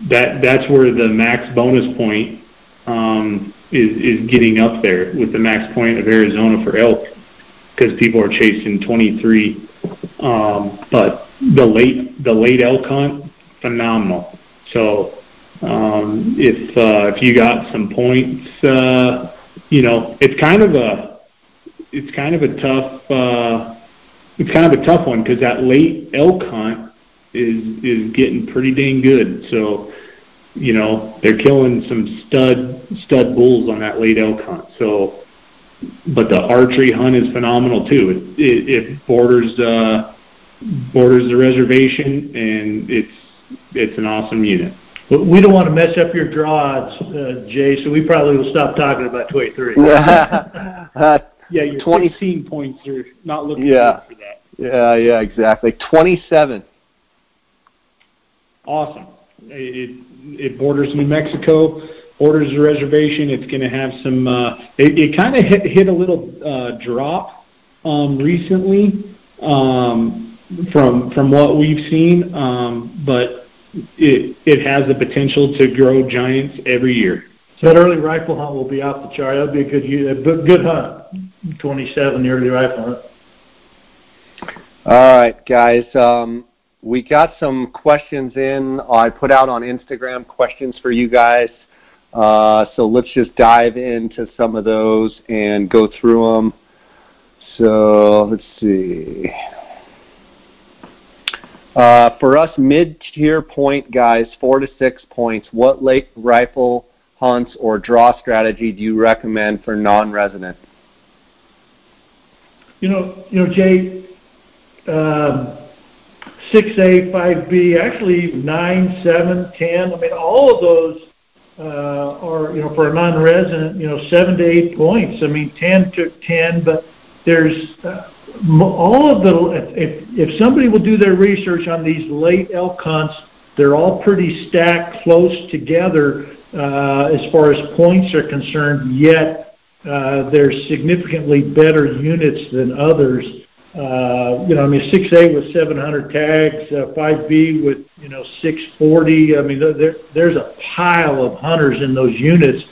that that's where the max bonus point um, is is getting up there with the max point of Arizona for elk because people are chasing 23. Um, but the late the late elk hunt, phenomenal. So um, if uh, if you got some points, uh, you know it's kind of a it's kind of a tough uh, it's kind of a tough one because that late elk hunt is is getting pretty dang good. So you know they're killing some stud stud bulls on that late elk hunt. So but the archery hunt is phenomenal too. It, it, it borders uh, borders the reservation, and it's it's an awesome unit. But we don't want to mess up your draw odds, uh, Jay. So we probably will stop talking about 23. uh, yeah, your 20, 16 points are not looking yeah, good for that. Yeah, yeah, exactly. 27. Awesome. It it borders New Mexico orders a reservation. It's going to have some. Uh, it it kind of hit, hit a little uh, drop um, recently um, from from what we've seen, um, but it it has the potential to grow giants every year. So that early rifle hunt will be off the chart. That'll be a good a good hunt. Twenty seven, the early rifle hunt. All right, guys. Um, we got some questions in. I put out on Instagram questions for you guys. Uh, so let's just dive into some of those and go through them. So let's see. Uh, for us mid-tier point guys, four to six points, what late rifle hunts or draw strategy do you recommend for non-resident? You know, you know, Jay, um, 6A, 5B, actually 9, 7, 10. I mean, all of those uh, or you know for a non-resident, you know seven to eight points. I mean, ten took ten, but there's uh, all of the if if somebody will do their research on these late elk hunts, they're all pretty stacked close together uh, as far as points are concerned. Yet uh, they're significantly better units than others. Uh, you know, I mean, 6A with 700 tags, uh, 5B with, you know, 640. I mean, there, there's a pile of hunters in those units.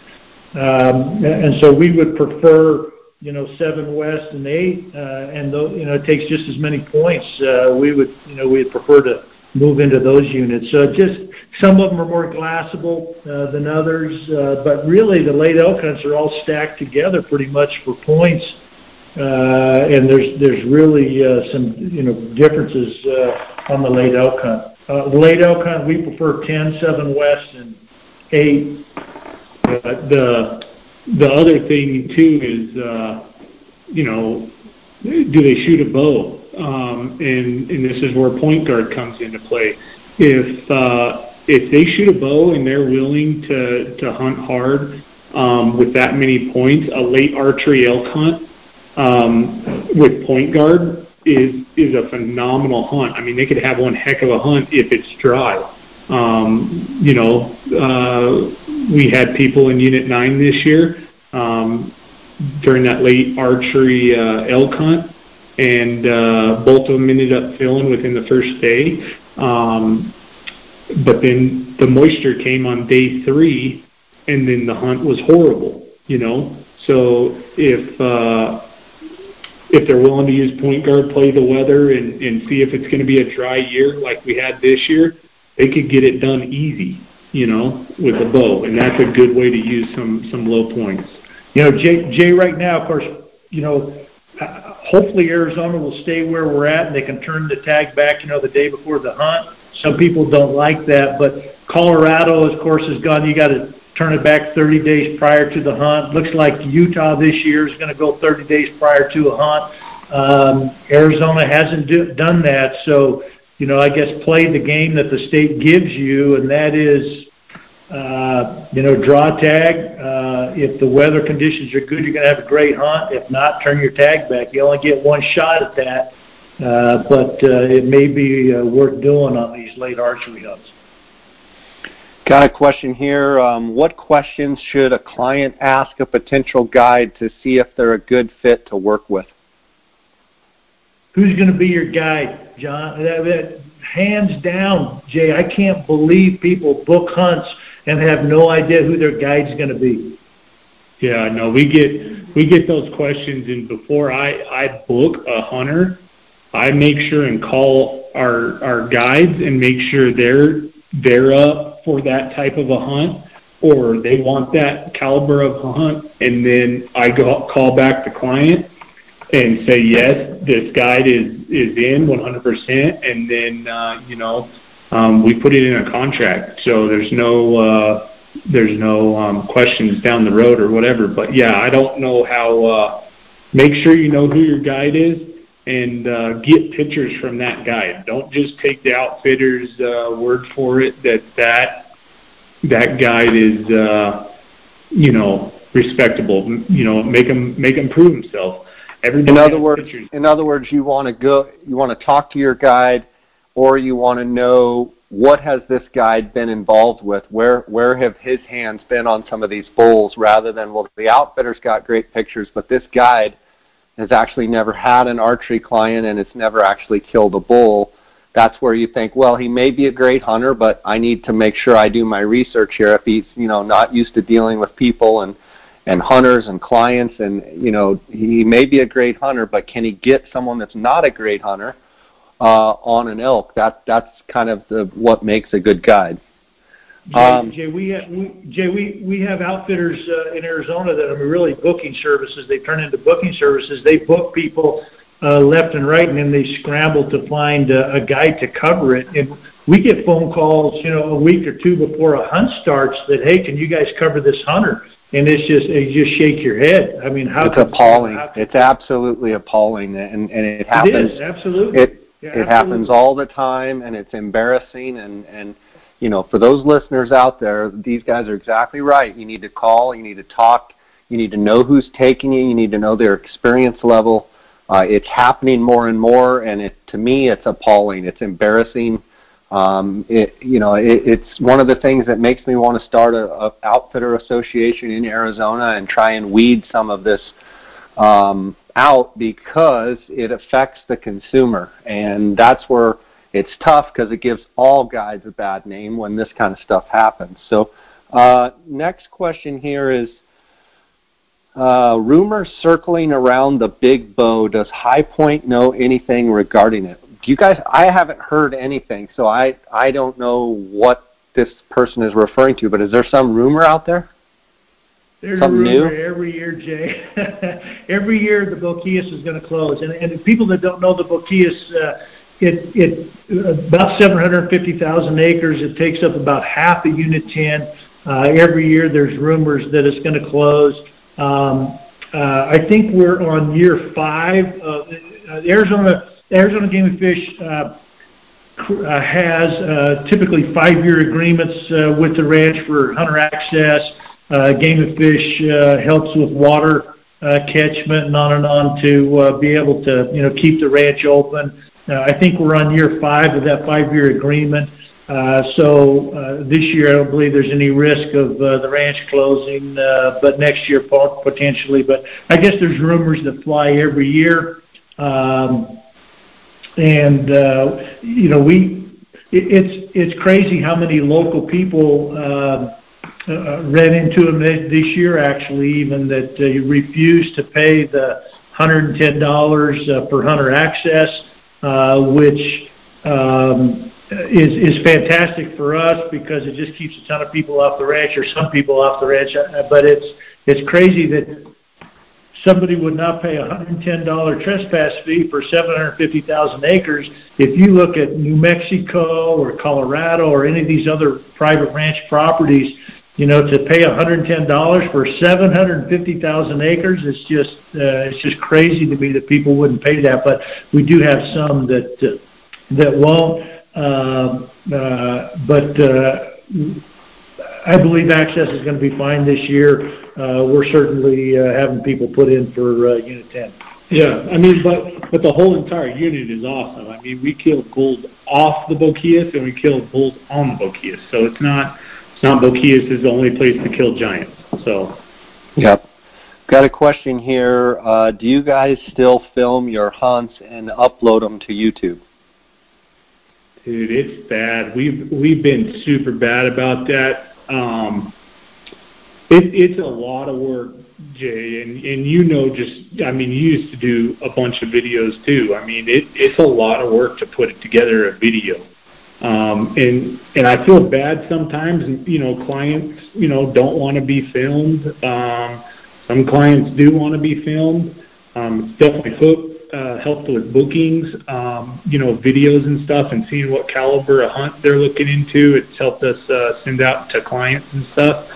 Um, and so we would prefer, you know, 7 West and 8. Uh, and, though, you know, it takes just as many points. Uh, we would, you know, we'd prefer to move into those units. So just some of them are more glassable uh, than others. Uh, but really, the late elk hunts are all stacked together pretty much for points. Uh, and there's there's really uh, some you know differences uh, on the late elk hunt. The late elk hunt we prefer 10, 7 west, and 8. Uh, the the other thing too is you know do they shoot a bow? Um, and and this is where point guard comes into play. If if they shoot a bow and they're willing to to hunt hard um, with that many points, a late archery elk hunt um, with point guard is is a phenomenal hunt. I mean, they could have one heck of a hunt if it's dry. Um, you know, uh, we had people in Unit Nine this year um, during that late archery uh, elk hunt, and uh, both of them ended up filling within the first day. Um, but then the moisture came on day three, and then the hunt was horrible. You know, so if uh, if they're willing to use point guard, play the weather, and, and see if it's going to be a dry year like we had this year, they could get it done easy, you know, with a bow, and that's a good way to use some some low points. You know, Jay, Jay right now, of course, you know, uh, hopefully Arizona will stay where we're at, and they can turn the tag back, you know, the day before the hunt. Some people don't like that, but Colorado, of course, has gone. You got to turn it back 30 days prior to the hunt. Looks like Utah this year is going to go 30 days prior to a hunt. Um, Arizona hasn't do, done that, so you know I guess play the game that the state gives you, and that is uh, you know draw tag. Uh, if the weather conditions are good, you're going to have a great hunt. If not, turn your tag back. You only get one shot at that, uh, but uh, it may be uh, worth doing on these late archery hunts. Got a question here. Um, what questions should a client ask a potential guide to see if they're a good fit to work with? Who's going to be your guide, John? That, that, hands down, Jay, I can't believe people book hunts and have no idea who their guide's going to be. Yeah, no, we get we get those questions, and before I I book a hunter, I make sure and call our our guides and make sure they're they're up for that type of a hunt or they want that caliber of a hunt, and then I go call back the client and say yes, this guide is is in 100%, and then uh, you know um, we put it in a contract, so there's no uh, there's no um, questions down the road or whatever. But yeah, I don't know how. Uh, make sure you know who your guide is and uh, get pictures from that guide. Don't just take the outfitter's uh, word for it that that that guide is uh, you know respectable. You know, make him make him prove himself. Everybody in other words, pictures. in other words, you want to go, you want to talk to your guide, or you want to know what has this guide been involved with? Where where have his hands been on some of these bulls? Rather than well, the outfitter's got great pictures, but this guide has actually never had an archery client and it's never actually killed a bull. That's where you think, well, he may be a great hunter, but I need to make sure I do my research here. If he's you know not used to dealing with people and and hunters and clients and you know he may be a great hunter but can he get someone that's not a great hunter uh, on an elk that that's kind of the what makes a good guide um, Jay, we have, we, Jay, we, we have outfitters uh, in Arizona that are really booking services. They turn into booking services. They book people uh, left and right, and then they scramble to find a, a guide to cover it. And we get phone calls, you know, a week or two before a hunt starts that, hey, can you guys cover this hunter? and it's just you just shake your head. I mean, how? It's appalling. How it's absolutely appalling, and and it happens. It is absolutely. It yeah, it absolutely. happens all the time, and it's embarrassing. And and you know, for those listeners out there, these guys are exactly right. You need to call. You need to talk. You need to know who's taking you. You need to know their experience level. Uh, it's happening more and more, and it to me, it's appalling. It's embarrassing um, it, you know, it, it's one of the things that makes me want to start a, a outfitter association in Arizona and try and weed some of this um, out because it affects the consumer, and that's where it's tough because it gives all guides a bad name when this kind of stuff happens. So, uh, next question here is. Uh, rumors circling around the big bow. Does High Point know anything regarding it? do you guys? I haven't heard anything, so I I don't know what this person is referring to. But is there some rumor out there? There's Something a rumor new? every year, Jay. every year the Boquillas is going to close, and and people that don't know the Boquillas, uh, it it about 750,000 acres. It takes up about half of Unit 10. Uh, every year there's rumors that it's going to close. Um, uh, I think we're on year five. Uh, Arizona Arizona Game and Fish uh, uh, has uh, typically five-year agreements uh, with the ranch for hunter access. Uh, Game and Fish uh, helps with water catchment and on and on to uh, be able to you know keep the ranch open. Uh, I think we're on year five of that five-year agreement. Uh, so uh, this year, I don't believe there's any risk of uh, the ranch closing, uh, but next year potentially. But I guess there's rumors that fly every year. Um, and uh, you know it's it's crazy how many local people uh, uh, ran into them this year actually even that uh, refused to pay the $110 uh, per hunter access, uh, which um, is is fantastic for us because it just keeps a ton of people off the ranch or some people off the ranch. Uh, but it's it's crazy that somebody would not pay a $110 trespass fee for 750,000 acres. If you look at New Mexico or Colorado or any of these other private ranch properties, you know, to pay $110 for 750,000 acres, it's just uh, it's just crazy to me that people wouldn't pay that. But we do have some that uh, that won't. Uh, uh, but uh, I believe access is going to be fine this year. Uh, we're certainly uh, having people put in for uh, Unit 10. Yeah, I mean, but but the whole entire unit is awesome. I mean, we killed bulls off the Boquillas and we killed bulls on the Boquillas. So it's not not Boquillas is the only place to kill giants. So. Yep. Got a question here. Uh, do you guys still film your hunts and upload them to YouTube? Dude, it's bad. We've we've been super bad about that. Um, it, it's a lot of work, Jay, and and you know, just I mean, you used to do a bunch of videos too. I mean, it it's a lot of work to put it together a video. Um, and and I feel bad sometimes. You know, clients you know don't want to be filmed. Um, some clients do want to be filmed. Um, it's definitely uh, helped with bookings, um, you know, videos and stuff, and seeing what caliber of hunt they're looking into. It's helped us uh, send out to clients and stuff.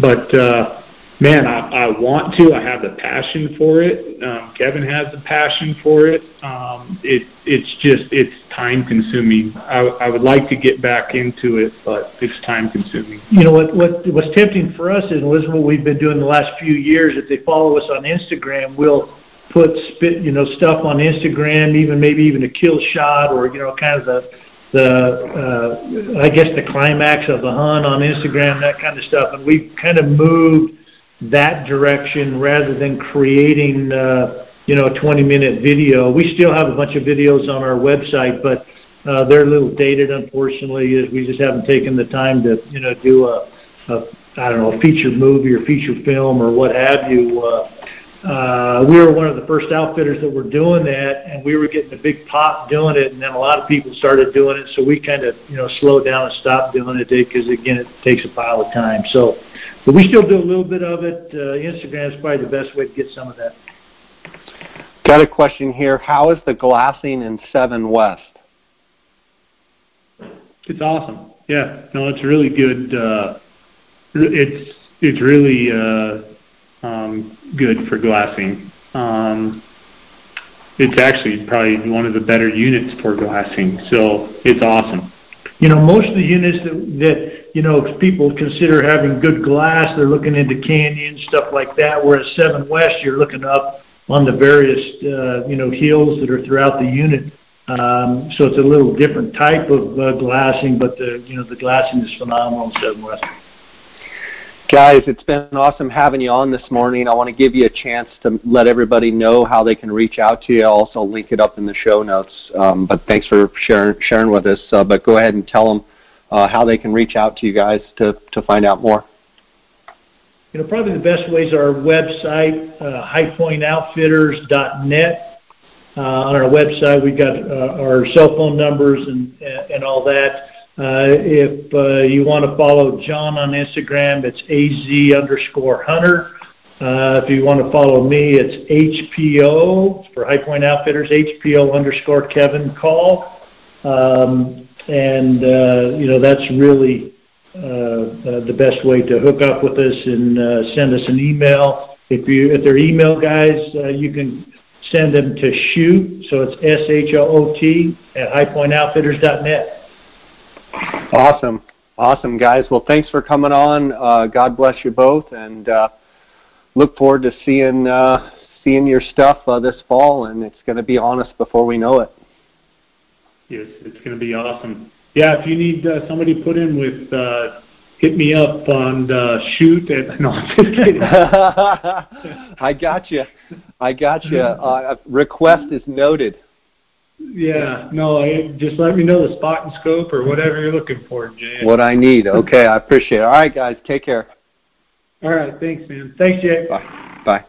But uh, man, I, I want to. I have the passion for it. Um, Kevin has the passion for it. Um, it it's just it's time consuming. I, I would like to get back into it, but it's time consuming. You know what what what's tempting for us is was what we've been doing the last few years. If they follow us on Instagram, we'll put spit you know stuff on Instagram, even maybe even a kill shot or you know kind of the the uh, I guess the climax of the hunt on Instagram, that kind of stuff, and we've kind of moved that direction rather than creating uh, you know a 20 minute video. We still have a bunch of videos on our website, but uh, they're a little dated, unfortunately. Is we just haven't taken the time to you know do a, a I don't know a feature movie or feature film or what have you. Uh, uh, we were one of the first outfitters that were doing that, and we were getting a big pop doing it, and then a lot of people started doing it, so we kind of you know slowed down and stopped doing it because again it takes a pile of time. So, but we still do a little bit of it. Uh, Instagram is probably the best way to get some of that. Got a question here. How is the glassing in Seven West? It's awesome. Yeah, no, it's really good. Uh, it's it's really. Uh, um, good for glassing. Um, it's actually probably one of the better units for glassing, so it's awesome. You know, most of the units that, that you know people consider having good glass, they're looking into canyons, stuff like that. Whereas Seven West, you're looking up on the various uh, you know hills that are throughout the unit. Um, so it's a little different type of uh, glassing, but the you know the glassing is phenomenal in Seven West. Guys, it's been awesome having you on this morning. I want to give you a chance to let everybody know how they can reach out to you. I'll also link it up in the show notes. Um, but thanks for sharing, sharing with us. Uh, but go ahead and tell them uh, how they can reach out to you guys to, to find out more. You know, probably the best ways are our website, uh, highpointoutfitters.net. Uh, on our website, we've got uh, our cell phone numbers and, and all that. Uh, if uh, you want to follow John on Instagram, it's az underscore hunter. Uh, if you want to follow me, it's HPO for High Point Outfitters, HPO underscore Kevin Call. Um, and, uh, you know, that's really the best way to hook up with us and send us an email. If, you, if they're email guys, you can send them to shoot, so it's S-H-O-O-T at highpointoutfitters.net. Awesome. Awesome, guys. Well, thanks for coming on. Uh, God bless you both, and uh, look forward to seeing uh, seeing your stuff uh, this fall, and it's going to be on us before we know it. Yes, it's going to be awesome. Yeah, if you need uh, somebody put in with, uh, hit me up on the shoot. At, no, I'm just kidding. I got you. I got you. Uh, request is noted. Yeah, no, I, just let me know the spot and scope or whatever you're looking for, Jay. What I need. Okay, I appreciate it. All right, guys, take care. All right, thanks, man. Thanks, Jay. Bye. Bye.